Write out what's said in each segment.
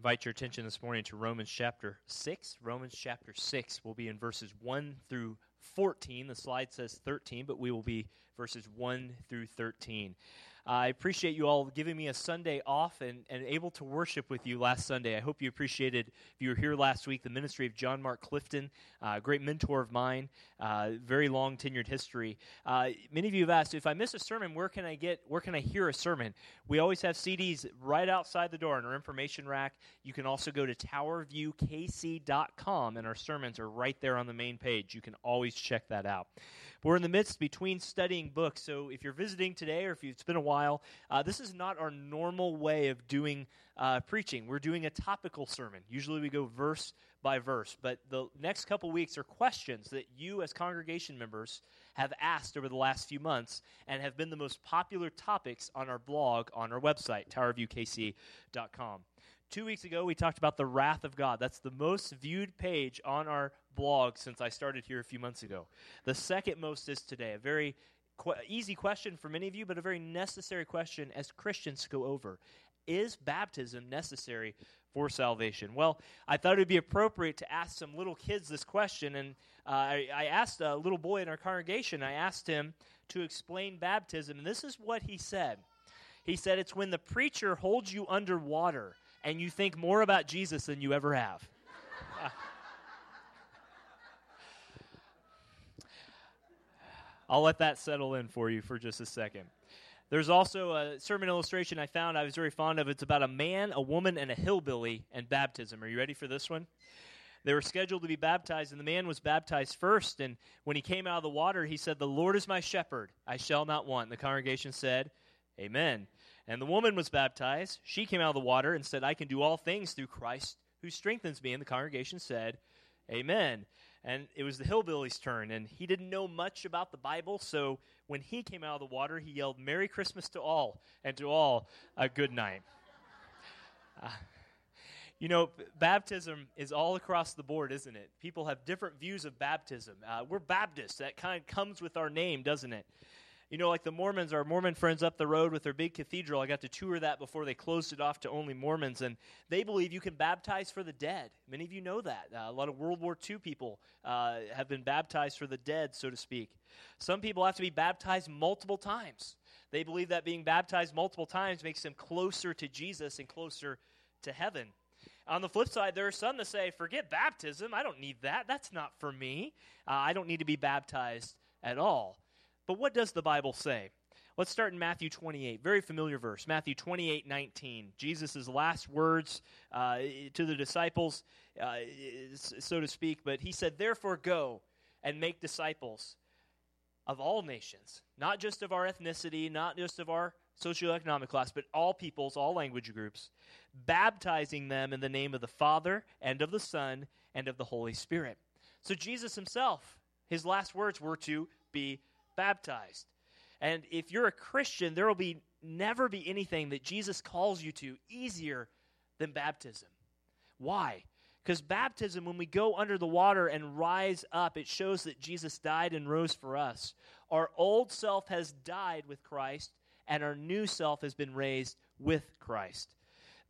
invite your attention this morning to Romans chapter 6. Romans chapter 6 will be in verses 1 through 14. The slide says 13, but we will be verses 1 through 13. I appreciate you all giving me a Sunday off and, and able to worship with you last Sunday. I hope you appreciated, if you were here last week, the ministry of John Mark Clifton, a uh, great mentor of mine, uh, very long tenured history. Uh, many of you have asked, if I miss a sermon, where can I get, where can I hear a sermon? We always have CDs right outside the door in our information rack. You can also go to towerviewkc.com, and our sermons are right there on the main page. You can always check that out. We're in the midst between studying books, so if you're visiting today or if it's been a while, uh, this is not our normal way of doing uh, preaching. We're doing a topical sermon. Usually we go verse by verse, but the next couple weeks are questions that you, as congregation members, have asked over the last few months and have been the most popular topics on our blog on our website, towerviewkc.com. Two weeks ago, we talked about the wrath of God. That's the most viewed page on our blog since I started here a few months ago. The second most is today. A very qu- easy question for many of you, but a very necessary question as Christians go over. Is baptism necessary for salvation? Well, I thought it would be appropriate to ask some little kids this question, and uh, I, I asked a little boy in our congregation, I asked him to explain baptism, and this is what he said. He said, It's when the preacher holds you underwater and you think more about Jesus than you ever have. I'll let that settle in for you for just a second. There's also a sermon illustration I found I was very fond of. It's about a man, a woman, and a hillbilly and baptism. Are you ready for this one? They were scheduled to be baptized, and the man was baptized first. And when he came out of the water, he said, The Lord is my shepherd, I shall not want. The congregation said, Amen. And the woman was baptized. She came out of the water and said, I can do all things through Christ who strengthens me. And the congregation said, Amen. And it was the hillbilly's turn, and he didn't know much about the Bible, so when he came out of the water, he yelled, Merry Christmas to all, and to all a good night. Uh, you know, baptism is all across the board, isn't it? People have different views of baptism. Uh, we're Baptists. That kind of comes with our name, doesn't it? You know, like the Mormons, our Mormon friends up the road with their big cathedral. I got to tour that before they closed it off to only Mormons, and they believe you can baptize for the dead. Many of you know that. Uh, a lot of World War II people uh, have been baptized for the dead, so to speak. Some people have to be baptized multiple times. They believe that being baptized multiple times makes them closer to Jesus and closer to heaven. On the flip side, there are some that say, forget baptism. I don't need that. That's not for me. Uh, I don't need to be baptized at all. But what does the Bible say? Let's start in Matthew 28, very familiar verse. Matthew 28, 19. Jesus' last words uh, to the disciples, uh, so to speak, but he said, Therefore go and make disciples of all nations, not just of our ethnicity, not just of our socioeconomic class, but all peoples, all language groups, baptizing them in the name of the Father and of the Son and of the Holy Spirit. So Jesus himself, his last words were to be baptized. And if you're a Christian, there will be never be anything that Jesus calls you to easier than baptism. Why? Because baptism, when we go under the water and rise up, it shows that Jesus died and rose for us. Our old self has died with Christ, and our new self has been raised with Christ.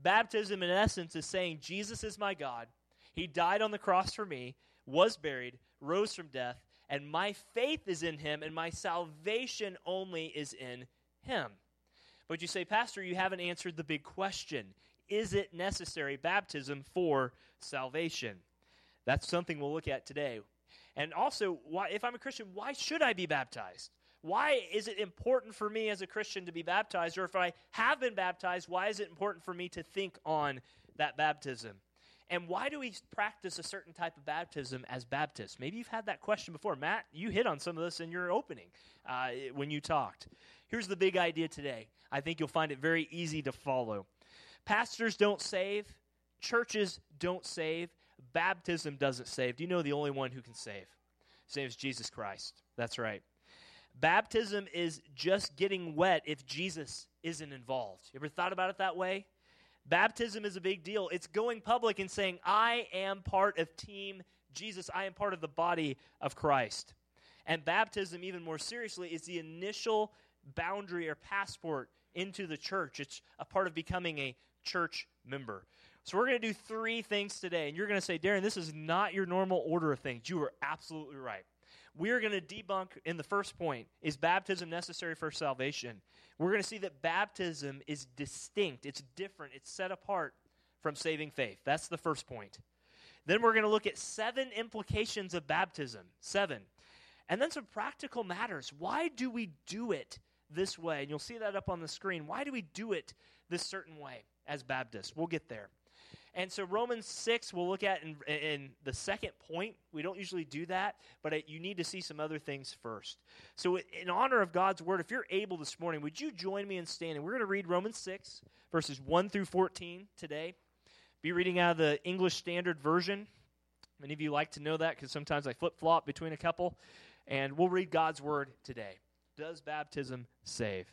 Baptism, in essence, is saying, Jesus is my God. He died on the cross for me, was buried, rose from death, and my faith is in him, and my salvation only is in him. But you say, Pastor, you haven't answered the big question Is it necessary, baptism, for salvation? That's something we'll look at today. And also, why, if I'm a Christian, why should I be baptized? Why is it important for me as a Christian to be baptized? Or if I have been baptized, why is it important for me to think on that baptism? And why do we practice a certain type of baptism as Baptists? Maybe you've had that question before. Matt, you hit on some of this in your opening uh, when you talked. Here's the big idea today. I think you'll find it very easy to follow. Pastors don't save, churches don't save, baptism doesn't save. Do you know the only one who can save? His name is Jesus Christ. That's right. Baptism is just getting wet if Jesus isn't involved. You ever thought about it that way? Baptism is a big deal. It's going public and saying, I am part of Team Jesus. I am part of the body of Christ. And baptism, even more seriously, is the initial boundary or passport into the church. It's a part of becoming a church member. So we're going to do three things today. And you're going to say, Darren, this is not your normal order of things. You are absolutely right. We are going to debunk in the first point is baptism necessary for salvation? We're going to see that baptism is distinct, it's different, it's set apart from saving faith. That's the first point. Then we're going to look at seven implications of baptism. Seven. And then some practical matters. Why do we do it this way? And you'll see that up on the screen. Why do we do it this certain way as Baptists? We'll get there. And so Romans 6, we'll look at in, in the second point. We don't usually do that, but it, you need to see some other things first. So, in honor of God's word, if you're able this morning, would you join me in standing? We're going to read Romans 6, verses 1 through 14 today. Be reading out of the English Standard Version. Many of you like to know that because sometimes I flip flop between a couple. And we'll read God's word today. Does baptism save?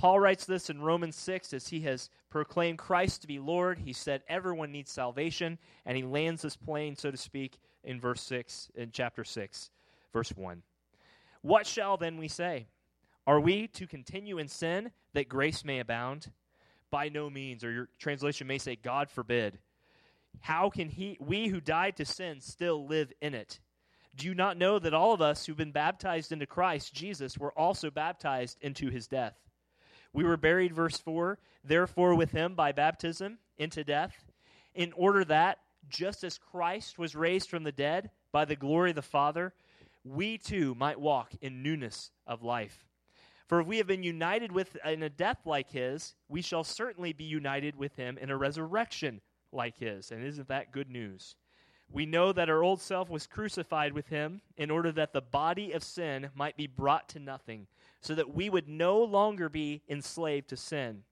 Paul writes this in Romans 6 as he has proclaimed Christ to be Lord. He said everyone needs salvation, and he lands this plane, so to speak, in verse 6, in chapter 6, verse 1. What shall then we say? Are we to continue in sin that grace may abound? By no means, or your translation may say, God forbid. How can he, we who died to sin still live in it? Do you not know that all of us who've been baptized into Christ Jesus were also baptized into his death? We were buried, verse 4, therefore with him by baptism into death, in order that, just as Christ was raised from the dead by the glory of the Father, we too might walk in newness of life. For if we have been united with in a death like his, we shall certainly be united with him in a resurrection like his. And isn't that good news? We know that our old self was crucified with him in order that the body of sin might be brought to nothing so that we would no longer be enslaved to sin.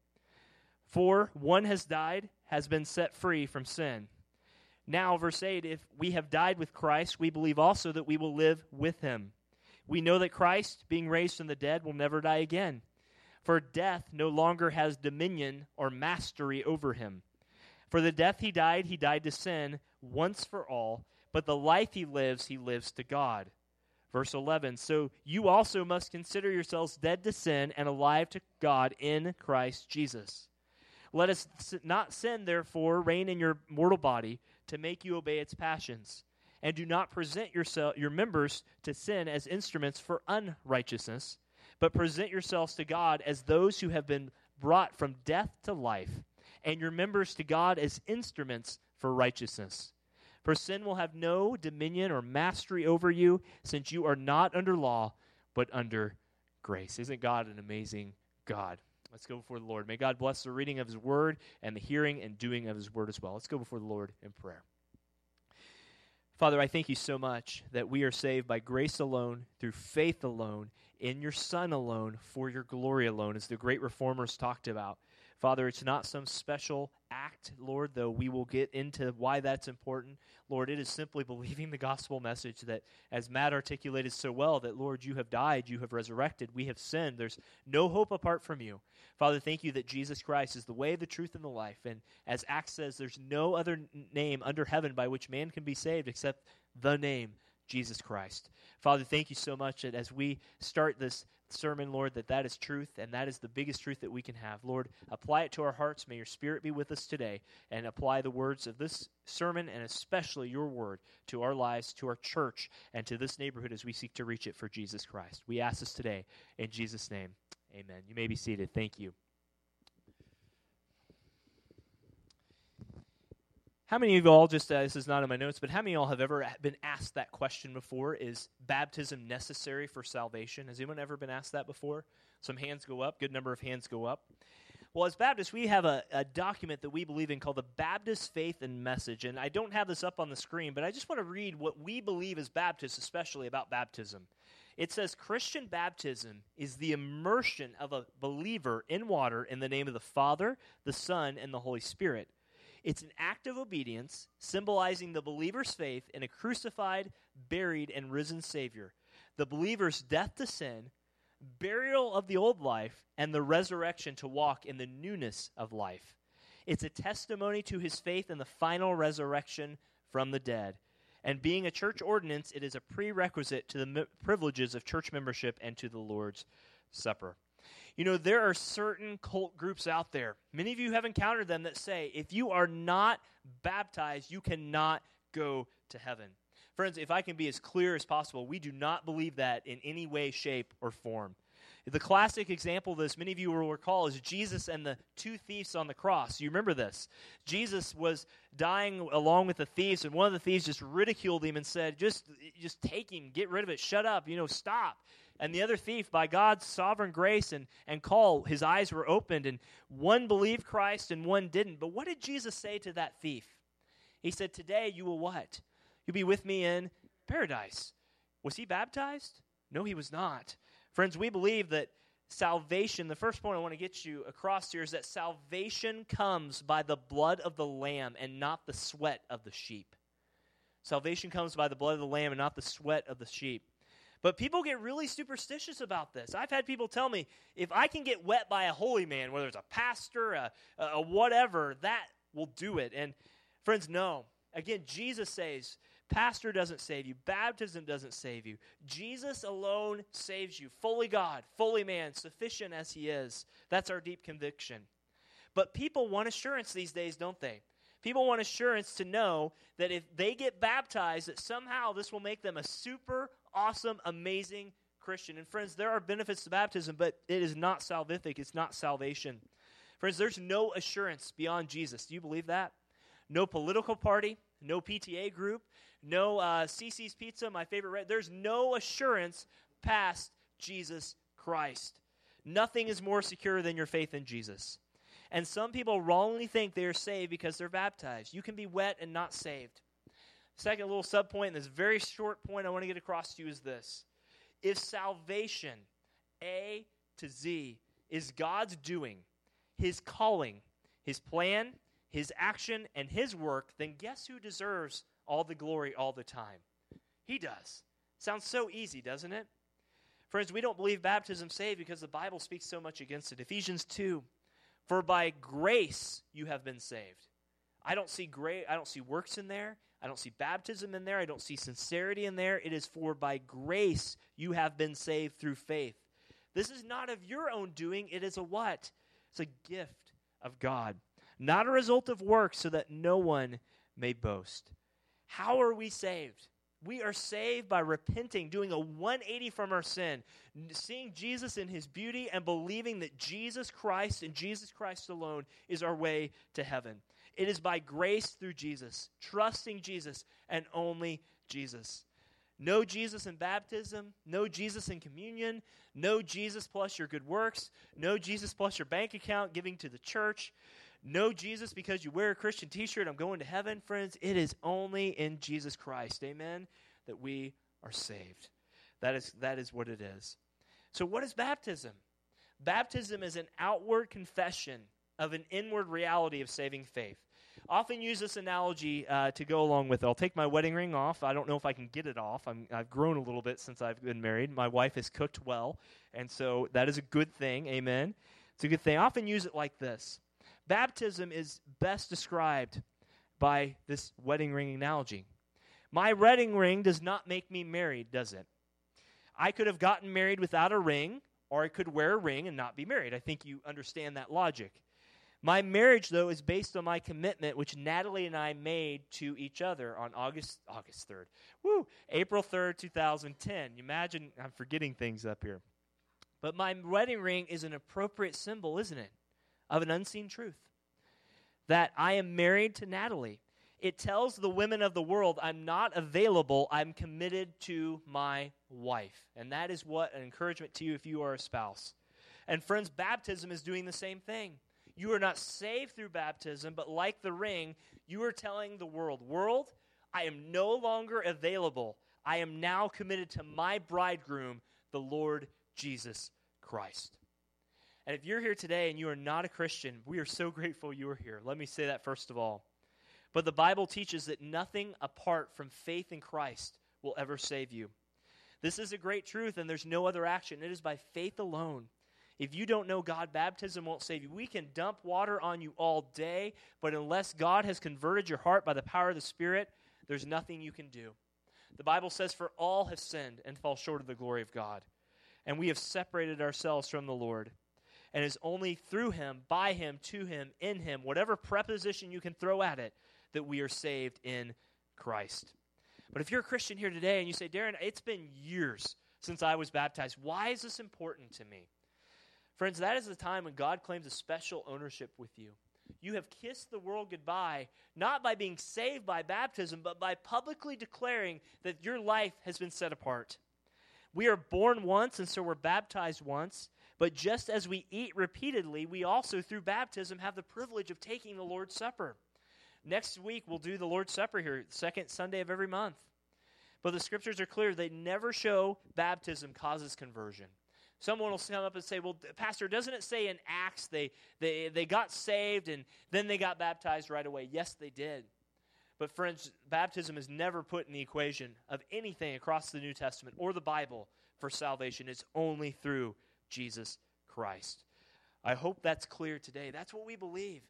For one has died, has been set free from sin. Now, verse 8 if we have died with Christ, we believe also that we will live with him. We know that Christ, being raised from the dead, will never die again. For death no longer has dominion or mastery over him. For the death he died, he died to sin once for all, but the life he lives, he lives to God. Verse 11 So you also must consider yourselves dead to sin and alive to God in Christ Jesus. Let us not sin, therefore, reign in your mortal body to make you obey its passions. And do not present yourself, your members to sin as instruments for unrighteousness, but present yourselves to God as those who have been brought from death to life, and your members to God as instruments for righteousness. For sin will have no dominion or mastery over you, since you are not under law, but under grace. Isn't God an amazing God? Let's go before the Lord. May God bless the reading of His word and the hearing and doing of His word as well. Let's go before the Lord in prayer. Father, I thank you so much that we are saved by grace alone, through faith alone, in your Son alone, for your glory alone, as the great reformers talked about. Father, it's not some special act, Lord, though we will get into why that's important. Lord, it is simply believing the gospel message that, as Matt articulated so well, that, Lord, you have died, you have resurrected, we have sinned. There's no hope apart from you. Father, thank you that Jesus Christ is the way, the truth, and the life. And as Acts says, there's no other name under heaven by which man can be saved except the name Jesus Christ. Father, thank you so much that as we start this sermon, Lord, that that is truth and that is the biggest truth that we can have. Lord, apply it to our hearts. May your spirit be with us today and apply the words of this sermon and especially your word to our lives, to our church, and to this neighborhood as we seek to reach it for Jesus Christ. We ask this today in Jesus' name. Amen. You may be seated. Thank you. How many of you all, just uh, this is not in my notes, but how many of y'all have ever been asked that question before? Is baptism necessary for salvation? Has anyone ever been asked that before? Some hands go up, good number of hands go up. Well, as Baptists, we have a, a, document that we believe in called the Baptist Faith and Message. And I don't have this up on the screen, but I just want to read what we believe as Baptists, especially about baptism. It says Christian baptism is the immersion of a believer in water in the name of the Father, the Son, and the Holy Spirit. It's an act of obedience symbolizing the believer's faith in a crucified, buried, and risen Savior, the believer's death to sin, burial of the old life, and the resurrection to walk in the newness of life. It's a testimony to his faith in the final resurrection from the dead. And being a church ordinance, it is a prerequisite to the privileges of church membership and to the Lord's Supper. You know, there are certain cult groups out there. Many of you have encountered them that say, if you are not baptized, you cannot go to heaven. Friends, if I can be as clear as possible, we do not believe that in any way, shape, or form. The classic example of this, many of you will recall, is Jesus and the two thieves on the cross. You remember this. Jesus was dying along with the thieves, and one of the thieves just ridiculed him and said, Just, just take him, get rid of it, shut up, you know, stop. And the other thief, by God's sovereign grace and, and call, his eyes were opened, and one believed Christ and one didn't. But what did Jesus say to that thief? He said, Today you will what? You'll be with me in paradise. Was he baptized? No, he was not. Friends, we believe that salvation, the first point I want to get you across here is that salvation comes by the blood of the Lamb and not the sweat of the sheep. Salvation comes by the blood of the Lamb and not the sweat of the sheep. But people get really superstitious about this. I've had people tell me if I can get wet by a holy man, whether it's a pastor, a, a whatever, that will do it. And friends, no. Again, Jesus says Pastor doesn't save you. Baptism doesn't save you. Jesus alone saves you. Fully God, fully man, sufficient as he is. That's our deep conviction. But people want assurance these days, don't they? People want assurance to know that if they get baptized, that somehow this will make them a super awesome, amazing Christian. And friends, there are benefits to baptism, but it is not salvific. It's not salvation. Friends, there's no assurance beyond Jesus. Do you believe that? No political party, no PTA group, no uh, CiCi's Pizza, my favorite. Re- There's no assurance past Jesus Christ. Nothing is more secure than your faith in Jesus. And some people wrongly think they are saved because they're baptized. You can be wet and not saved. Second little subpoint, and this very short point I want to get across to you is this. If salvation, A to Z, is God's doing, His calling, His plan, His action, and His work, then guess who deserves all the glory all the time? He does. Sounds so easy, doesn't it? Friends, we don't believe baptism saved because the Bible speaks so much against it. Ephesians 2 For by grace you have been saved. I don't see great I don't see works in there. I don't see baptism in there. I don't see sincerity in there. It is for by grace you have been saved through faith. This is not of your own doing, it is a what? It's a gift of God, not a result of works, so that no one may boast. How are we saved? We are saved by repenting, doing a 180 from our sin, seeing Jesus in his beauty, and believing that Jesus Christ and Jesus Christ alone is our way to heaven. It is by grace through Jesus, trusting Jesus and only Jesus. No Jesus in baptism, no Jesus in communion, no Jesus plus your good works, no Jesus plus your bank account giving to the church, know Jesus because you wear a Christian t shirt, I'm going to heaven, friends. It is only in Jesus Christ, amen, that we are saved. That is, that is what it is. So, what is baptism? Baptism is an outward confession of an inward reality of saving faith. Often use this analogy uh, to go along with it. I'll take my wedding ring off. I don't know if I can get it off. i have grown a little bit since I've been married. My wife has cooked well, and so that is a good thing. Amen. It's a good thing. I often use it like this Baptism is best described by this wedding ring analogy. My wedding ring does not make me married, does it? I could have gotten married without a ring, or I could wear a ring and not be married. I think you understand that logic. My marriage, though, is based on my commitment, which Natalie and I made to each other on August August third. Woo, April third, two thousand ten. You imagine I'm forgetting things up here, but my wedding ring is an appropriate symbol, isn't it? of an unseen truth that I am married to Natalie. It tells the women of the world, I'm not available, I'm committed to my wife. And that is what an encouragement to you if you are a spouse. And friends, baptism is doing the same thing. You are not saved through baptism, but like the ring, you are telling the world, World, I am no longer available. I am now committed to my bridegroom, the Lord Jesus Christ. And if you're here today and you are not a Christian, we are so grateful you are here. Let me say that first of all. But the Bible teaches that nothing apart from faith in Christ will ever save you. This is a great truth, and there's no other action. It is by faith alone. If you don't know God, baptism won't save you. We can dump water on you all day, but unless God has converted your heart by the power of the Spirit, there's nothing you can do. The Bible says, For all have sinned and fall short of the glory of God, and we have separated ourselves from the Lord. And it's only through Him, by Him, to Him, in Him, whatever preposition you can throw at it, that we are saved in Christ. But if you're a Christian here today and you say, Darren, it's been years since I was baptized, why is this important to me? Friends, that is the time when God claims a special ownership with you. You have kissed the world goodbye, not by being saved by baptism, but by publicly declaring that your life has been set apart. We are born once, and so we're baptized once. But just as we eat repeatedly, we also, through baptism, have the privilege of taking the Lord's Supper. Next week, we'll do the Lord's Supper here, second Sunday of every month. But the scriptures are clear. They never show baptism causes conversion. Someone will come up and say, Well, Pastor, doesn't it say in Acts they, they, they got saved and then they got baptized right away? Yes, they did. But, friends, baptism is never put in the equation of anything across the New Testament or the Bible for salvation. It's only through Jesus Christ. I hope that's clear today. That's what we believe.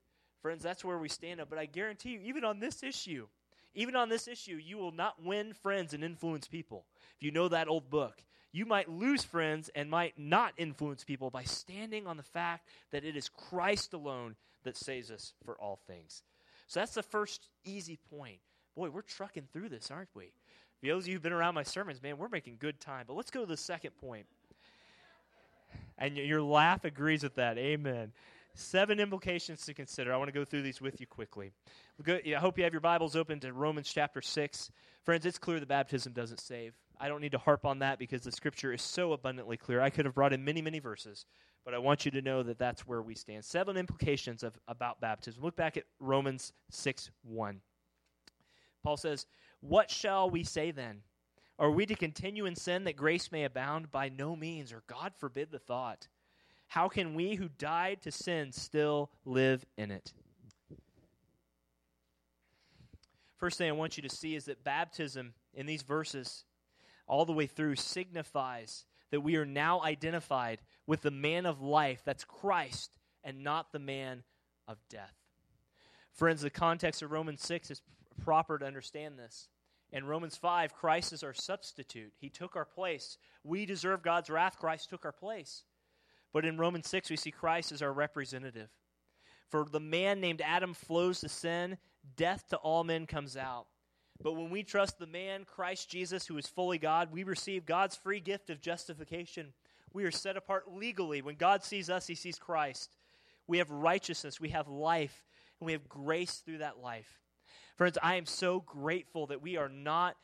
Friends, that's where we stand up. But I guarantee you, even on this issue, even on this issue, you will not win friends and influence people. If you know that old book, you might lose friends and might not influence people by standing on the fact that it is Christ alone that saves us for all things. So that's the first easy point. Boy, we're trucking through this, aren't we? For those of you who've been around my sermons, man, we're making good time. But let's go to the second point. And your laugh agrees with that. Amen. Seven implications to consider. I want to go through these with you quickly. I hope you have your Bibles open to Romans chapter 6. Friends, it's clear the baptism doesn't save. I don't need to harp on that because the scripture is so abundantly clear. I could have brought in many, many verses, but I want you to know that that's where we stand. Seven implications of, about baptism. Look back at Romans 6 1. Paul says, What shall we say then? Are we to continue in sin that grace may abound? By no means, or God forbid the thought. How can we who died to sin still live in it? First thing I want you to see is that baptism in these verses, all the way through, signifies that we are now identified with the man of life, that's Christ, and not the man of death. Friends, the context of Romans 6 is proper to understand this. In Romans 5, Christ is our substitute. He took our place. We deserve God's wrath. Christ took our place. But in Romans 6, we see Christ as our representative. For the man named Adam flows to sin, death to all men comes out. But when we trust the man, Christ Jesus, who is fully God, we receive God's free gift of justification. We are set apart legally. When God sees us, he sees Christ. We have righteousness, we have life, and we have grace through that life. Friends, I am so grateful that we are not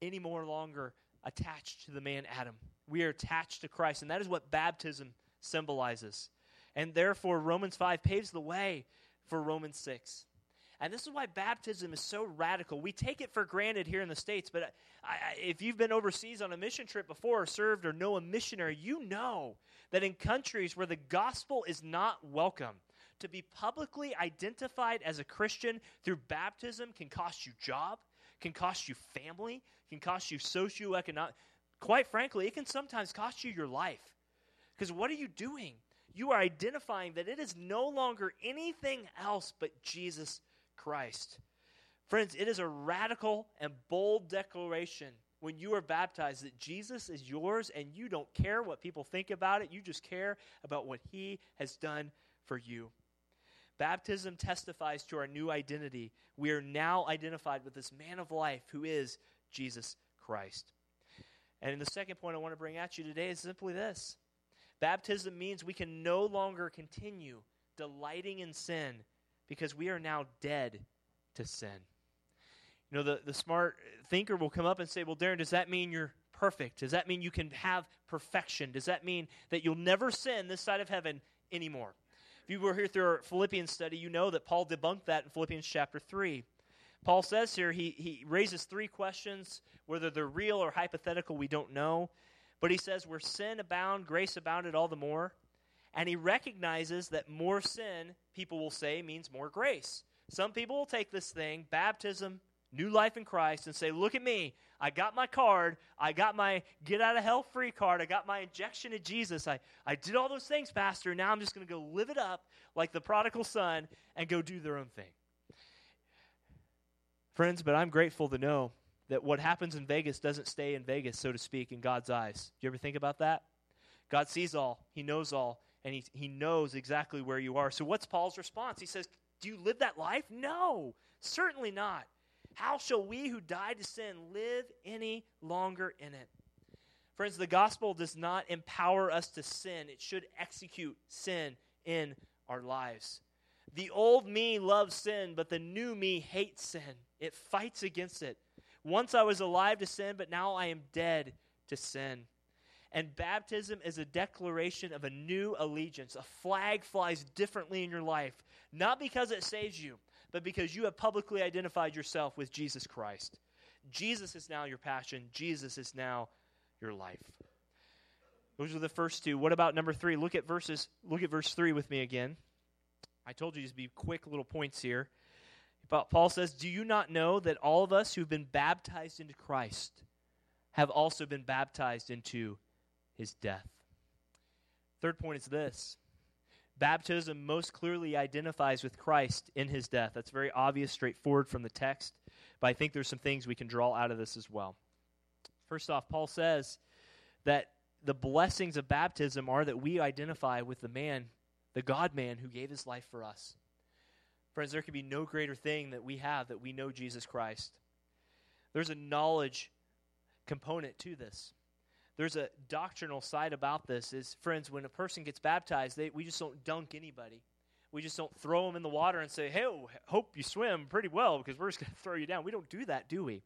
any more longer attached to the man Adam. We are attached to Christ, and that is what baptism symbolizes. And therefore, Romans 5 paves the way for Romans 6. And this is why baptism is so radical. We take it for granted here in the States, but I, if you've been overseas on a mission trip before or served or know a missionary, you know that in countries where the gospel is not welcome, to be publicly identified as a Christian through baptism can cost you job, can cost you family, can cost you socioeconomic quite frankly, it can sometimes cost you your life. Because what are you doing? You are identifying that it is no longer anything else but Jesus Christ. Friends, it is a radical and bold declaration when you are baptized that Jesus is yours and you don't care what people think about it. You just care about what he has done for you. Baptism testifies to our new identity. We are now identified with this man of life who is Jesus Christ. And the second point I want to bring at you today is simply this Baptism means we can no longer continue delighting in sin because we are now dead to sin. You know, the, the smart thinker will come up and say, Well, Darren, does that mean you're perfect? Does that mean you can have perfection? Does that mean that you'll never sin this side of heaven anymore? If you were here through our Philippians study, you know that Paul debunked that in Philippians chapter 3. Paul says here, he, he raises three questions. Whether they're real or hypothetical, we don't know. But he says, where sin abound, grace abounded all the more. And he recognizes that more sin, people will say, means more grace. Some people will take this thing, baptism, new life in Christ, and say, Look at me. I got my card. I got my get out of hell free card. I got my injection of Jesus. I, I did all those things, Pastor. Now I'm just going to go live it up like the prodigal son and go do their own thing. Friends, but I'm grateful to know that what happens in Vegas doesn't stay in Vegas, so to speak, in God's eyes. Do you ever think about that? God sees all, He knows all, and He, he knows exactly where you are. So, what's Paul's response? He says, Do you live that life? No, certainly not. How shall we who died to sin live any longer in it? Friends, the gospel does not empower us to sin, it should execute sin in our lives. The old me loves sin, but the new me hates sin. It fights against it. Once I was alive to sin, but now I am dead to sin. And baptism is a declaration of a new allegiance. A flag flies differently in your life, not because it saves you, but because you have publicly identified yourself with Jesus Christ. Jesus is now your passion, Jesus is now your life. Those are the first two. What about number 3? Look at verses look at verse 3 with me again. I told you to be quick little points here. But Paul says, "Do you not know that all of us who've been baptized into Christ have also been baptized into his death?" Third point is this Baptism most clearly identifies with Christ in his death. That's very obvious, straightforward from the text, but I think there's some things we can draw out of this as well. First off, Paul says that the blessings of baptism are that we identify with the man, the God man who gave his life for us. Friends, there can be no greater thing that we have that we know Jesus Christ. There's a knowledge component to this there's a doctrinal side about this is friends when a person gets baptized they, we just don't dunk anybody. We just don't throw them in the water and say hey oh, hope you swim pretty well because we're just going to throw you down. We don't do that do we?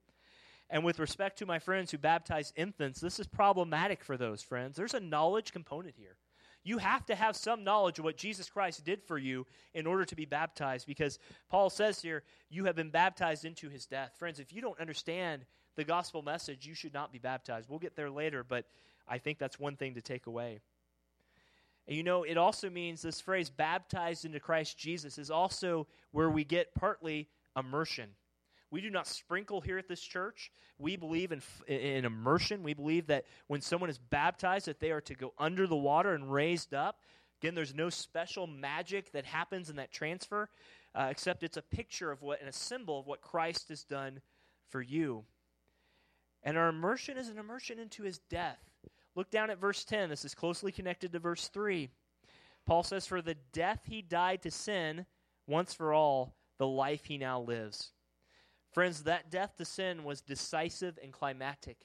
And with respect to my friends who baptize infants this is problematic for those friends. There's a knowledge component here. You have to have some knowledge of what Jesus Christ did for you in order to be baptized because Paul says here, you have been baptized into his death. Friends, if you don't understand the gospel message, you should not be baptized. We'll get there later, but I think that's one thing to take away. And you know, it also means this phrase, baptized into Christ Jesus, is also where we get partly immersion. We do not sprinkle here at this church. We believe in, in immersion. We believe that when someone is baptized, that they are to go under the water and raised up. Again, there's no special magic that happens in that transfer, uh, except it's a picture of what and a symbol of what Christ has done for you. And our immersion is an immersion into his death. Look down at verse 10. This is closely connected to verse 3. Paul says, For the death he died to sin, once for all, the life he now lives. Friends, that death to sin was decisive and climactic.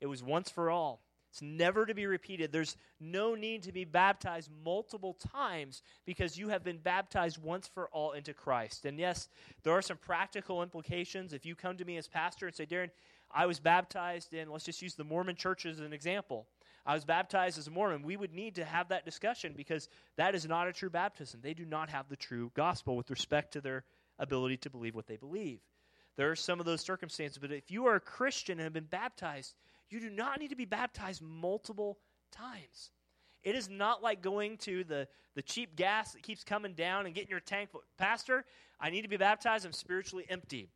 It was once for all. It's never to be repeated. There's no need to be baptized multiple times because you have been baptized once for all into Christ. And yes, there are some practical implications. If you come to me as pastor and say, Darren, I was baptized in, let's just use the Mormon church as an example. I was baptized as a Mormon. We would need to have that discussion because that is not a true baptism. They do not have the true gospel with respect to their ability to believe what they believe. There are some of those circumstances, but if you are a Christian and have been baptized, you do not need to be baptized multiple times. It is not like going to the, the cheap gas that keeps coming down and getting your tank. Pastor, I need to be baptized. I'm spiritually empty.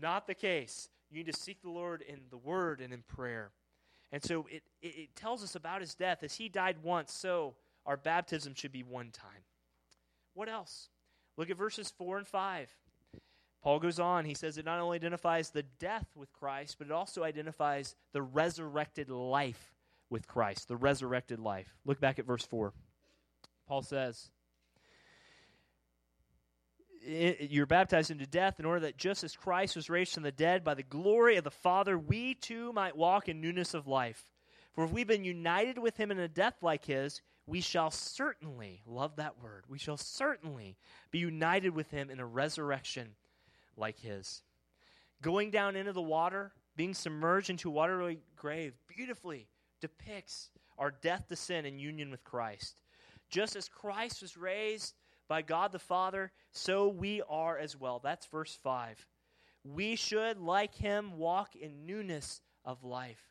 Not the case. You need to seek the Lord in the Word and in prayer. And so it, it, it tells us about his death. As he died once, so our baptism should be one time. What else? Look at verses 4 and 5. Paul goes on. He says it not only identifies the death with Christ, but it also identifies the resurrected life with Christ, the resurrected life. Look back at verse 4. Paul says, you're baptized into death in order that just as Christ was raised from the dead by the glory of the Father, we too might walk in newness of life. For if we've been united with him in a death like his, we shall certainly, love that word, we shall certainly be united with him in a resurrection like his. Going down into the water, being submerged into a watery grave, beautifully depicts our death to sin and union with Christ. Just as Christ was raised by God the Father, so we are as well. That's verse 5. We should, like him, walk in newness of life.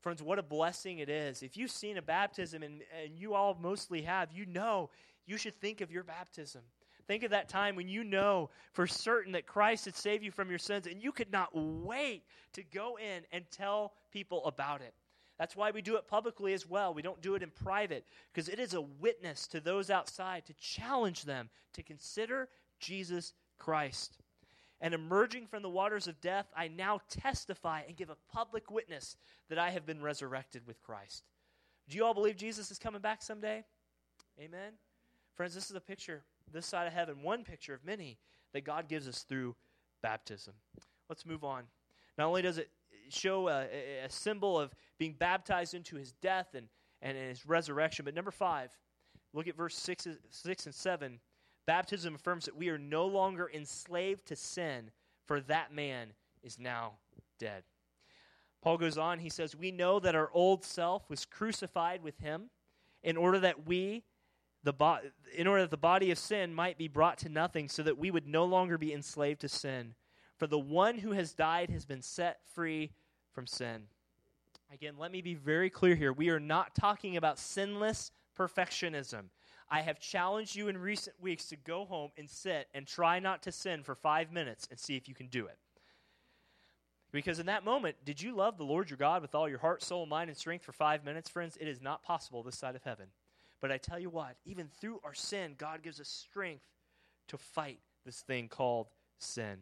Friends, what a blessing it is. If you've seen a baptism, and, and you all mostly have, you know you should think of your baptism. Think of that time when you know for certain that Christ had saved you from your sins, and you could not wait to go in and tell people about it. That's why we do it publicly as well. We don't do it in private because it is a witness to those outside to challenge them to consider Jesus Christ. And emerging from the waters of death, I now testify and give a public witness that I have been resurrected with Christ. Do you all believe Jesus is coming back someday? Amen. Friends, this is a picture, this side of heaven, one picture of many that God gives us through baptism. Let's move on. Not only does it show a, a, symbol of being baptized into his death and, and his resurrection. But number five, look at verse six, six and 7. Baptism affirms that we are no longer enslaved to sin, for that man is now dead. Paul goes on, he says, We know that our old self was crucified with him in order that we, the bo- in order that the body of sin might be brought to nothing, so that we would no longer be enslaved to sin. For the one who has died has been set free from sin. Again, let me be very clear here. We are not talking about sinless perfectionism. I have challenged you in recent weeks to go home and sit and try not to sin for five minutes and see if you can do it. Because in that moment, did you love the Lord your God with all your heart, soul, mind, and strength for five minutes, friends? It is not possible this side of heaven. But I tell you what, even through our sin, God gives us strength to fight this thing called sin.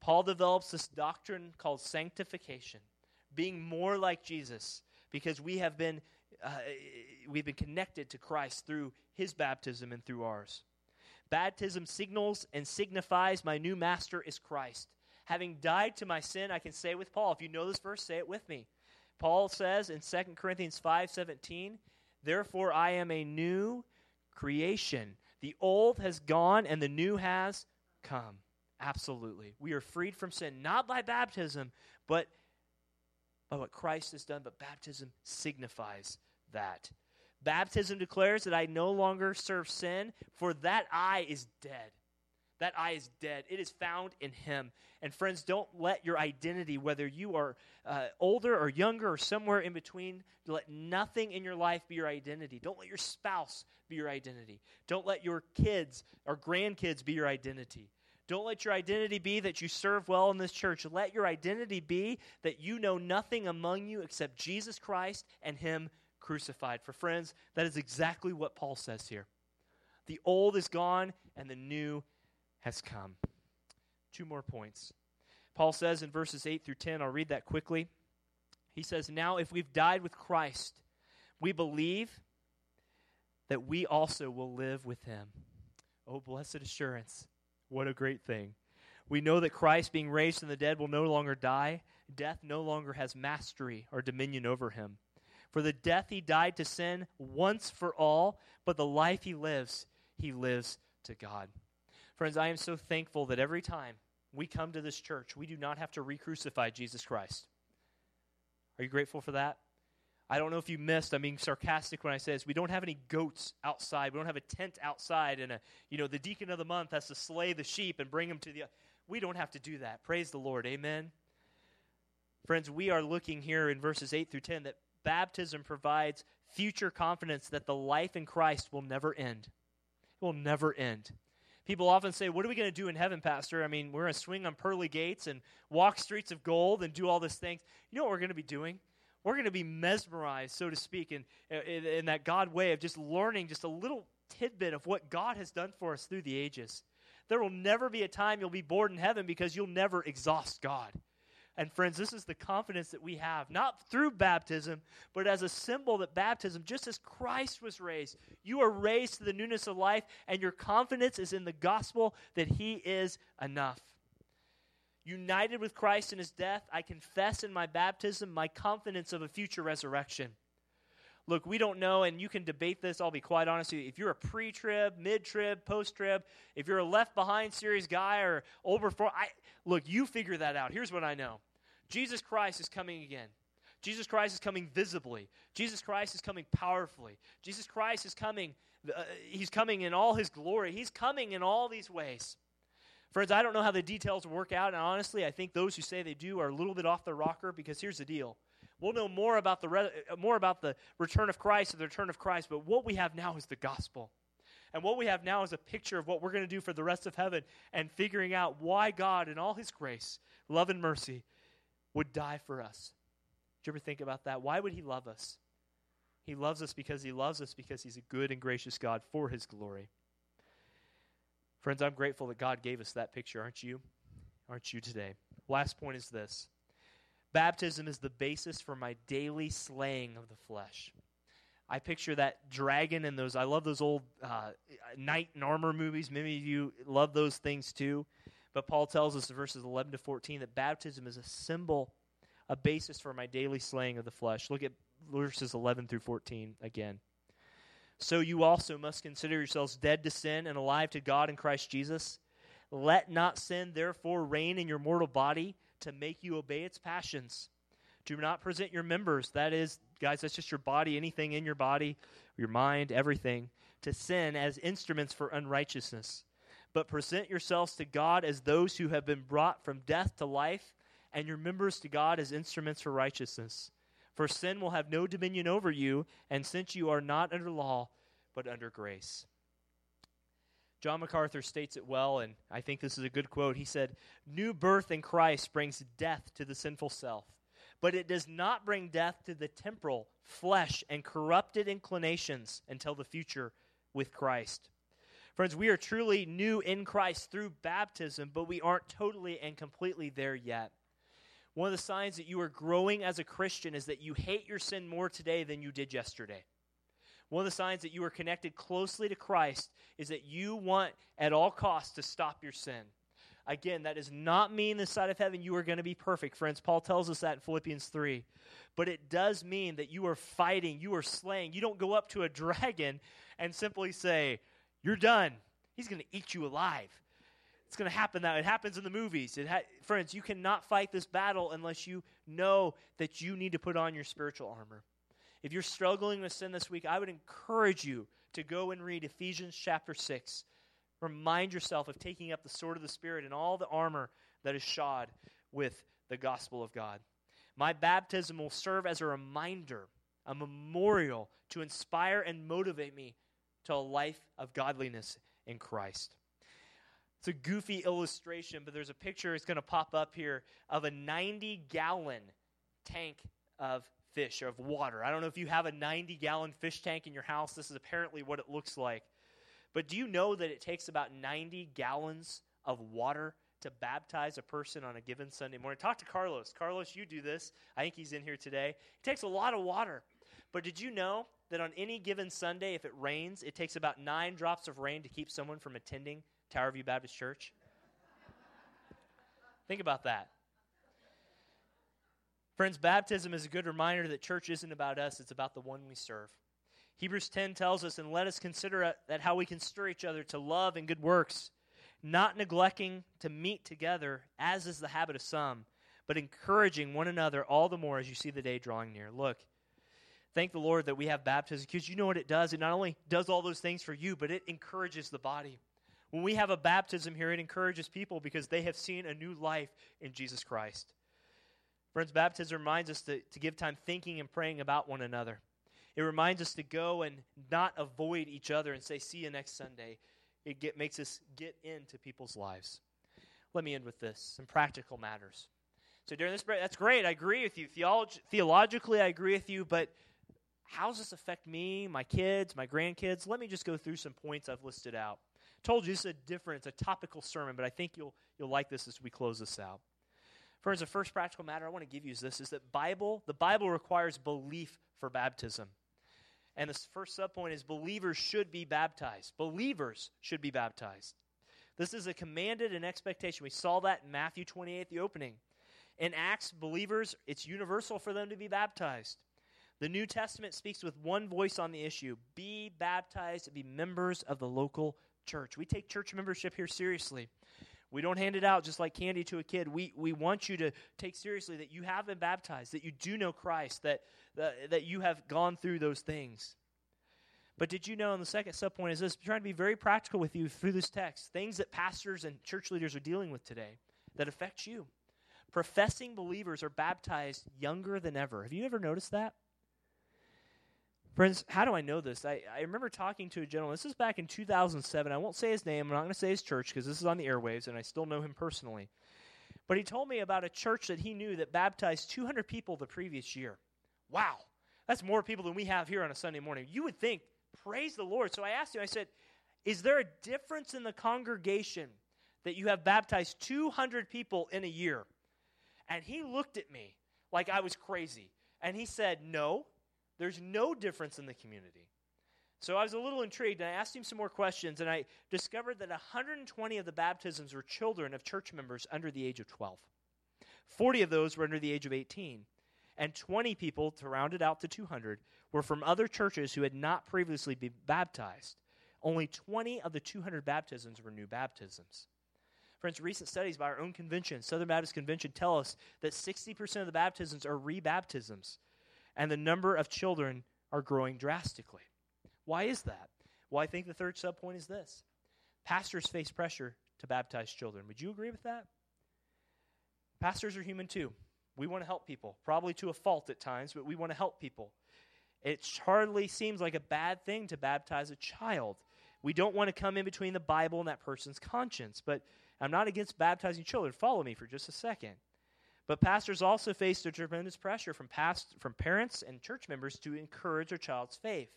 Paul develops this doctrine called sanctification, being more like Jesus, because we have been uh, we've been connected to Christ through his baptism and through ours. Baptism signals and signifies my new master is Christ. Having died to my sin, I can say with Paul, if you know this verse, say it with me. Paul says in 2 Corinthians 5:17, "Therefore I am a new creation. The old has gone and the new has come." Absolutely. We are freed from sin, not by baptism, but by what Christ has done, but baptism signifies that. Baptism declares that I no longer serve sin, for that I is dead. That I is dead. It is found in Him. And friends, don't let your identity, whether you are uh, older or younger or somewhere in between, let nothing in your life be your identity. Don't let your spouse be your identity. Don't let your kids or grandkids be your identity. Don't let your identity be that you serve well in this church. Let your identity be that you know nothing among you except Jesus Christ and Him crucified. For friends, that is exactly what Paul says here. The old is gone and the new has come. Two more points. Paul says in verses 8 through 10, I'll read that quickly. He says, Now if we've died with Christ, we believe that we also will live with him. Oh, blessed assurance. What a great thing. We know that Christ, being raised from the dead, will no longer die. Death no longer has mastery or dominion over him. For the death he died to sin once for all, but the life he lives, he lives to God. Friends, I am so thankful that every time we come to this church, we do not have to re crucify Jesus Christ. Are you grateful for that? I don't know if you missed. I'm being sarcastic when I say this. We don't have any goats outside. We don't have a tent outside, and a, you know the deacon of the month has to slay the sheep and bring them to the. We don't have to do that. Praise the Lord. Amen. Friends, we are looking here in verses eight through ten that baptism provides future confidence that the life in Christ will never end. It will never end. People often say, What are we going to do in heaven, Pastor? I mean, we're going to swing on pearly gates and walk streets of gold and do all these things. You know what we're going to be doing? We're going to be mesmerized, so to speak, in, in, in that God way of just learning just a little tidbit of what God has done for us through the ages. There will never be a time you'll be bored in heaven because you'll never exhaust God. And friends, this is the confidence that we have, not through baptism, but as a symbol that baptism, just as Christ was raised, you are raised to the newness of life, and your confidence is in the gospel that He is enough united with Christ in his death, I confess in my baptism my confidence of a future resurrection. Look, we don't know, and you can debate this, I'll be quite honest with you. If you're a pre trib, mid trib, post trib, if you're a left behind series guy or over four, I, look, you figure that out. Here's what I know Jesus Christ is coming again. Jesus Christ is coming visibly. Jesus Christ is coming powerfully. Jesus Christ is coming uh, he's coming in all his glory. He's coming in all these ways. Friends, I don't know how the details work out, and honestly, I think those who say they do are a little bit off the rocker because here's the deal. We'll know more about the re- uh, more about the return of Christ or the return of Christ, but what we have now is the gospel. And what we have now is a picture of what we're going to do for the rest of heaven and figuring out why God, in all his grace, love, and mercy, would die for us. Did you ever think about that? Why would he love us? He loves us because he loves us because he's a good and gracious God for his glory. Friends, I'm grateful that God gave us that picture, aren't you? Aren't you today? Last point is this Baptism is the basis for my daily slaying of the flesh. I picture that dragon and those. I love those old uh, knight in armor movies. Many of you love those things too. But Paul tells us in verses 11 to 14 that baptism is a symbol, a basis for my daily slaying of the flesh. Look at verses 11 through 14 again. So you also must consider yourselves dead to sin and alive to God in Christ Jesus. Let not sin therefore reign in your mortal body to make you obey its passions. Do not present your members, that is, guys, that's just your body, anything in your body, your mind, everything, to sin as instruments for unrighteousness. But present yourselves to God as those who have been brought from death to life, and your members to God as instruments for righteousness. For sin will have no dominion over you, and since you are not under law, but under grace. John MacArthur states it well, and I think this is a good quote. He said, New birth in Christ brings death to the sinful self, but it does not bring death to the temporal, flesh, and corrupted inclinations until the future with Christ. Friends, we are truly new in Christ through baptism, but we aren't totally and completely there yet. One of the signs that you are growing as a Christian is that you hate your sin more today than you did yesterday. One of the signs that you are connected closely to Christ is that you want at all costs to stop your sin. Again, that does not mean this side of heaven you are going to be perfect, friends. Paul tells us that in Philippians 3. But it does mean that you are fighting, you are slaying. You don't go up to a dragon and simply say, You're done. He's going to eat you alive. It's going to happen that it happens in the movies. Ha- friends, you cannot fight this battle unless you know that you need to put on your spiritual armor. If you're struggling with sin this week, I would encourage you to go and read Ephesians chapter 6. Remind yourself of taking up the sword of the Spirit and all the armor that is shod with the gospel of God. My baptism will serve as a reminder, a memorial to inspire and motivate me to a life of godliness in Christ. It's a goofy illustration, but there's a picture it's going to pop up here of a 90 gallon tank of fish or of water. I don't know if you have a 90 gallon fish tank in your house. This is apparently what it looks like. But do you know that it takes about 90 gallons of water to baptize a person on a given Sunday morning? Talk to Carlos. Carlos, you do this. I think he's in here today. It takes a lot of water. But did you know that on any given Sunday, if it rains, it takes about nine drops of rain to keep someone from attending Tower View Baptist Church? Think about that. Friends, baptism is a good reminder that church isn't about us, it's about the one we serve. Hebrews 10 tells us, and let us consider that how we can stir each other to love and good works, not neglecting to meet together, as is the habit of some, but encouraging one another all the more as you see the day drawing near. Look, thank the Lord that we have baptism because you know what it does. It not only does all those things for you, but it encourages the body. When we have a baptism here, it encourages people because they have seen a new life in Jesus Christ. Friends, baptism reminds us to, to give time thinking and praying about one another. It reminds us to go and not avoid each other and say, see you next Sunday. It get, makes us get into people's lives. Let me end with this some practical matters. So during this break, that's great. I agree with you. Theolog- theologically, I agree with you, but how does this affect me, my kids, my grandkids? Let me just go through some points I've listed out told you this is a different, it's a topical sermon, but I think you'll, you'll like this as we close this out. Friends, the first practical matter I want to give you is this, is that Bible, the Bible requires belief for baptism. And the first subpoint is believers should be baptized. Believers should be baptized. This is a commanded and expectation. We saw that in Matthew 28, the opening. In Acts, believers, it's universal for them to be baptized. The New Testament speaks with one voice on the issue be baptized, be members of the local church. We take church membership here seriously. We don't hand it out just like candy to a kid. We, we want you to take seriously that you have been baptized, that you do know Christ, that, that, that you have gone through those things. But did you know, and the second subpoint is this, trying to be very practical with you through this text, things that pastors and church leaders are dealing with today that affect you. Professing believers are baptized younger than ever. Have you ever noticed that? Friends, how do I know this? I, I remember talking to a gentleman. This is back in 2007. I won't say his name. I'm not going to say his church because this is on the airwaves and I still know him personally. But he told me about a church that he knew that baptized 200 people the previous year. Wow. That's more people than we have here on a Sunday morning. You would think, praise the Lord. So I asked him, I said, is there a difference in the congregation that you have baptized 200 people in a year? And he looked at me like I was crazy. And he said, no, there's no difference in the community. So I was a little intrigued, and I asked him some more questions, and I discovered that 120 of the baptisms were children of church members under the age of 12. 40 of those were under the age of 18 and 20 people, to round it out to 200, were from other churches who had not previously been baptized. Only 20 of the 200 baptisms were new baptisms. Friends, recent studies by our own convention, Southern Baptist Convention, tell us that 60% of the baptisms are rebaptisms, and the number of children are growing drastically. Why is that? Well, I think the third subpoint is this pastors face pressure to baptize children. Would you agree with that? Pastors are human too. We want to help people, probably to a fault at times, but we want to help people. It hardly seems like a bad thing to baptize a child. We don't want to come in between the Bible and that person's conscience, but I'm not against baptizing children. Follow me for just a second. But pastors also face a tremendous pressure from past, from parents and church members to encourage their child's faith.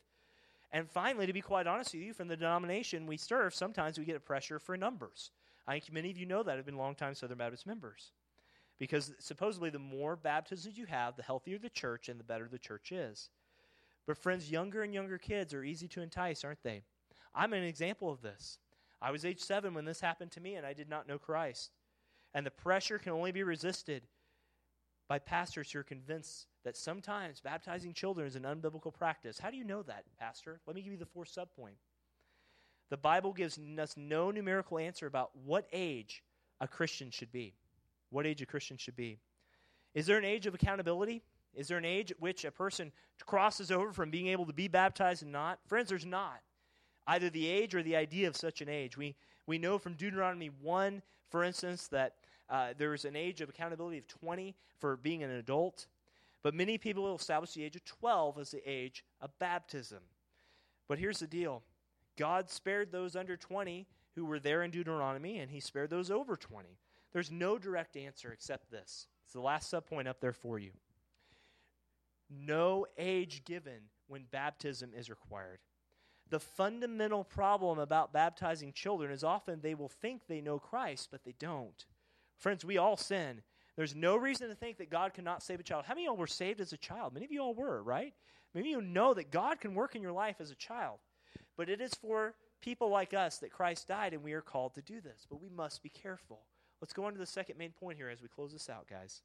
And finally, to be quite honest with you, from the denomination we serve, sometimes we get a pressure for numbers. I think many of you know that have been longtime Southern Baptist members. Because supposedly, the more baptisms you have, the healthier the church and the better the church is. But, friends, younger and younger kids are easy to entice, aren't they? I'm an example of this. I was age seven when this happened to me, and I did not know Christ. And the pressure can only be resisted by pastors who are convinced that sometimes baptizing children is an unbiblical practice. How do you know that, Pastor? Let me give you the fourth subpoint. The Bible gives us no numerical answer about what age a Christian should be what age a Christian should be. Is there an age of accountability? Is there an age at which a person crosses over from being able to be baptized and not? Friends, there's not. Either the age or the idea of such an age. We, we know from Deuteronomy 1, for instance, that uh, there's an age of accountability of 20 for being an adult. But many people will establish the age of 12 as the age of baptism. But here's the deal God spared those under 20 who were there in Deuteronomy, and He spared those over 20. There's no direct answer except this. It's the last subpoint up there for you. No age given when baptism is required. The fundamental problem about baptizing children is often they will think they know Christ, but they don't. Friends, we all sin. There's no reason to think that God cannot save a child. How many of y'all were saved as a child? Many of you all were, right? Many of you know that God can work in your life as a child. But it is for people like us that Christ died, and we are called to do this. But we must be careful. Let's go on to the second main point here as we close this out, guys.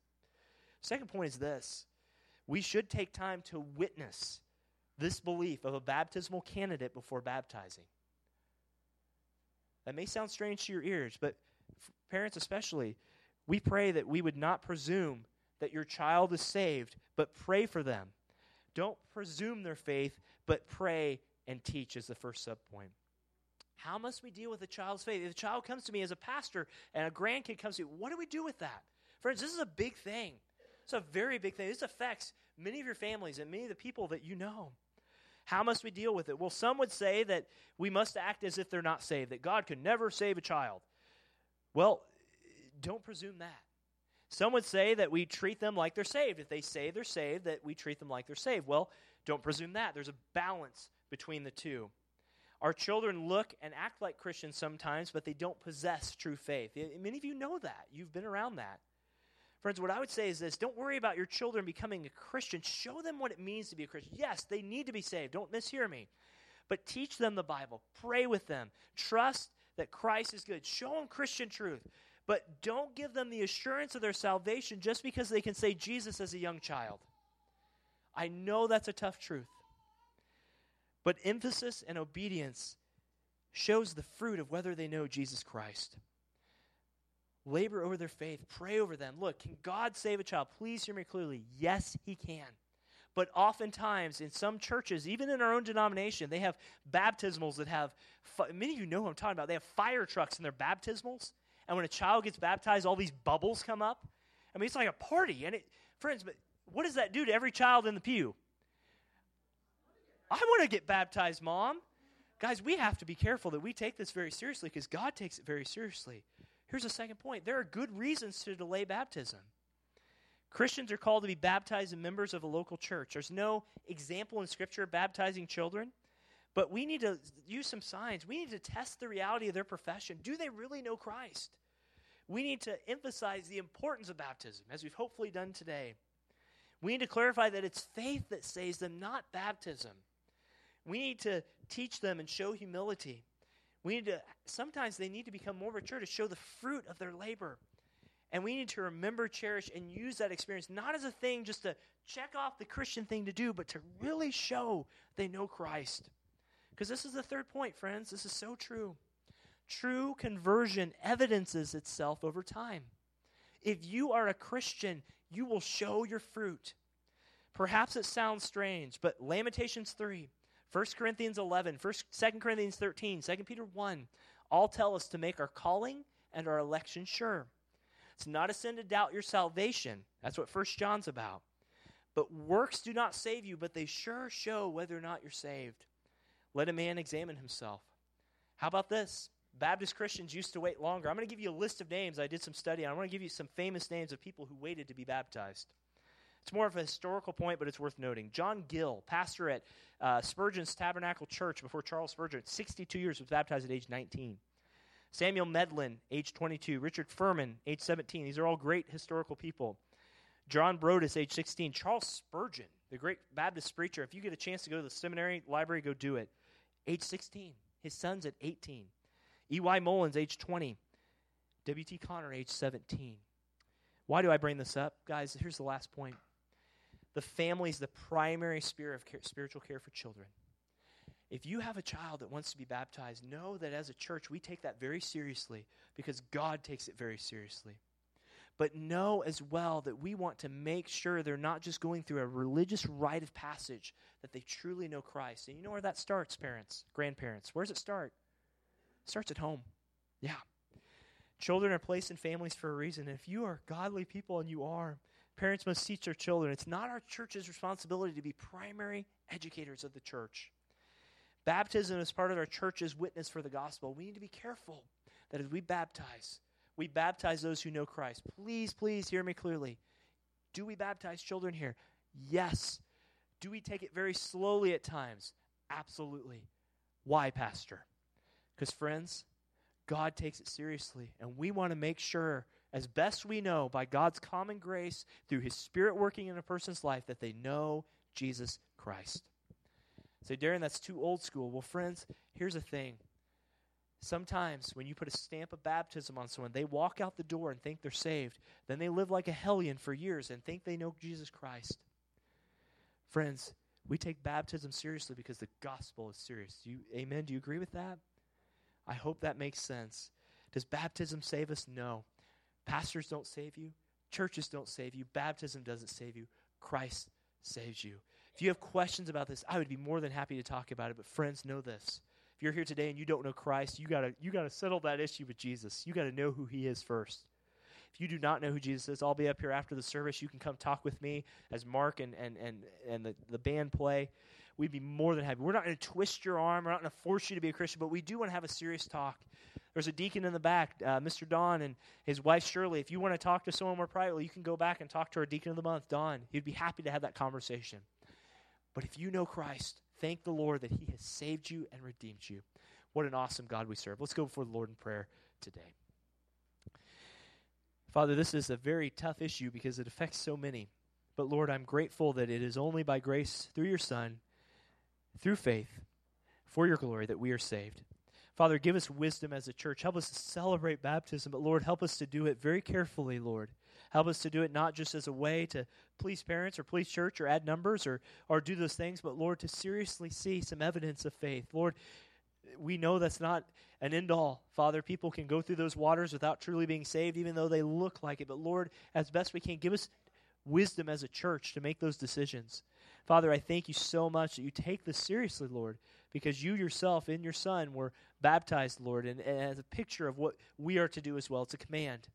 Second point is this we should take time to witness this belief of a baptismal candidate before baptizing. That may sound strange to your ears, but parents especially, we pray that we would not presume that your child is saved, but pray for them. Don't presume their faith, but pray and teach is the first subpoint. How must we deal with a child's faith? If a child comes to me as a pastor and a grandkid comes to me, what do we do with that? Friends, this is a big thing. It's a very big thing. This affects many of your families and many of the people that you know. How must we deal with it? Well, some would say that we must act as if they're not saved, that God could never save a child. Well, don't presume that. Some would say that we treat them like they're saved. If they say they're saved, that we treat them like they're saved. Well, don't presume that. There's a balance between the two. Our children look and act like Christians sometimes, but they don't possess true faith. Many of you know that. You've been around that. Friends, what I would say is this don't worry about your children becoming a Christian. Show them what it means to be a Christian. Yes, they need to be saved. Don't mishear me. But teach them the Bible. Pray with them. Trust that Christ is good. Show them Christian truth. But don't give them the assurance of their salvation just because they can say Jesus as a young child. I know that's a tough truth. But emphasis and obedience shows the fruit of whether they know Jesus Christ. Labor over their faith, pray over them. Look, can God save a child? Please hear me clearly. Yes, He can. But oftentimes, in some churches, even in our own denomination, they have baptismals that have, many of you know what I'm talking about. They have fire trucks in their baptismals. And when a child gets baptized, all these bubbles come up. I mean, it's like a party. And it, friends, but what does that do to every child in the pew? I want to get baptized, mom. Guys, we have to be careful that we take this very seriously because God takes it very seriously. Here's a second point there are good reasons to delay baptism. Christians are called to be baptized and members of a local church. There's no example in Scripture of baptizing children, but we need to use some signs. We need to test the reality of their profession. Do they really know Christ? We need to emphasize the importance of baptism, as we've hopefully done today. We need to clarify that it's faith that saves them, not baptism. We need to teach them and show humility. We need to, sometimes they need to become more mature to show the fruit of their labor. And we need to remember, cherish, and use that experience not as a thing just to check off the Christian thing to do, but to really show they know Christ. Because this is the third point, friends. This is so true. True conversion evidences itself over time. If you are a Christian, you will show your fruit. Perhaps it sounds strange, but Lamentations 3, 1 Corinthians 11, 1, 2 Corinthians 13, 2 Peter 1 all tell us to make our calling and our election sure. It's not a sin to doubt your salvation. That's what First John's about. But works do not save you, but they sure show whether or not you're saved. Let a man examine himself. How about this? Baptist Christians used to wait longer. I'm going to give you a list of names. I did some study. I want to give you some famous names of people who waited to be baptized. It's more of a historical point, but it's worth noting. John Gill, pastor at uh, Spurgeon's Tabernacle Church before Charles Spurgeon, 62 years, was baptized at age 19. Samuel Medley, age 22. Richard Furman, age 17. These are all great historical people. John Broadus, age 16. Charles Spurgeon, the great Baptist preacher. If you get a chance to go to the seminary library, go do it. Age 16. His son's at 18. E.Y. Mullins, age 20. W.T. Conner, age 17. Why do I bring this up? Guys, here's the last point. The family is the primary sphere of care, spiritual care for children. If you have a child that wants to be baptized, know that as a church, we take that very seriously because God takes it very seriously. But know as well that we want to make sure they're not just going through a religious rite of passage, that they truly know Christ. And you know where that starts, parents, grandparents? Where does it start? It starts at home. Yeah. Children are placed in families for a reason. If you are godly people, and you are, parents must teach their children. It's not our church's responsibility to be primary educators of the church. Baptism is part of our church's witness for the gospel. We need to be careful that as we baptize, we baptize those who know Christ. Please, please hear me clearly. Do we baptize children here? Yes. Do we take it very slowly at times? Absolutely. Why, Pastor? Because, friends, God takes it seriously, and we want to make sure, as best we know, by God's common grace, through His Spirit working in a person's life, that they know Jesus Christ. Say, Darren, that's too old school. Well, friends, here's the thing. Sometimes when you put a stamp of baptism on someone, they walk out the door and think they're saved. Then they live like a hellion for years and think they know Jesus Christ. Friends, we take baptism seriously because the gospel is serious. You, amen? Do you agree with that? I hope that makes sense. Does baptism save us? No. Pastors don't save you. Churches don't save you. Baptism doesn't save you. Christ saves you. If you have questions about this, I would be more than happy to talk about it. But friends, know this. If you're here today and you don't know Christ, you gotta you gotta settle that issue with Jesus. You gotta know who he is first. If you do not know who Jesus is, I'll be up here after the service. You can come talk with me as Mark and and and, and the, the band play. We'd be more than happy. We're not to twist your arm. We're not to force you to be a Christian, but we do want to have a serious talk. There's a deacon in the back, uh, Mr. Don, and his wife Shirley. If you want to talk to someone more privately, you can go back and talk to our deacon of the month, Don. He'd be happy to have that conversation. But if you know Christ, thank the Lord that He has saved you and redeemed you. What an awesome God we serve. Let's go before the Lord in prayer today. Father, this is a very tough issue because it affects so many. But Lord, I'm grateful that it is only by grace through your Son, through faith, for your glory, that we are saved. Father, give us wisdom as a church. Help us to celebrate baptism, but Lord, help us to do it very carefully, Lord. Help us to do it not just as a way to please parents or please church or add numbers or, or do those things, but Lord, to seriously see some evidence of faith. Lord, we know that's not an end all. Father, people can go through those waters without truly being saved, even though they look like it. But Lord, as best we can, give us wisdom as a church to make those decisions. Father, I thank you so much that you take this seriously, Lord, because you yourself in your Son were baptized, Lord, and, and as a picture of what we are to do as well. It's a command.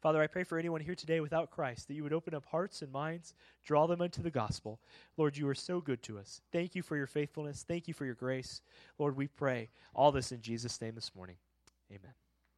Father, I pray for anyone here today without Christ that you would open up hearts and minds, draw them unto the gospel. Lord, you are so good to us. Thank you for your faithfulness. Thank you for your grace. Lord, we pray all this in Jesus' name this morning. Amen.